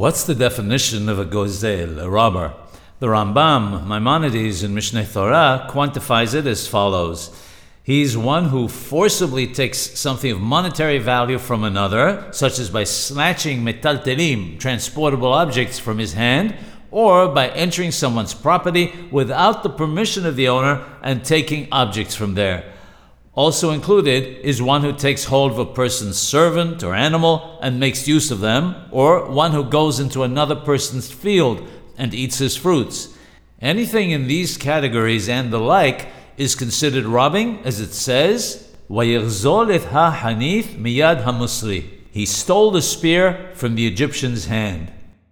What's the definition of a gozel, a robber? The Rambam, Maimonides in Mishneh Torah, quantifies it as follows. He's one who forcibly takes something of monetary value from another, such as by snatching metaltelim, transportable objects, from his hand, or by entering someone's property without the permission of the owner and taking objects from there. Also included is one who takes hold of a person's servant or animal and makes use of them, or one who goes into another person's field and eats his fruits. Anything in these categories and the like is considered robbing, as it says. He stole the spear from the Egyptian's hand.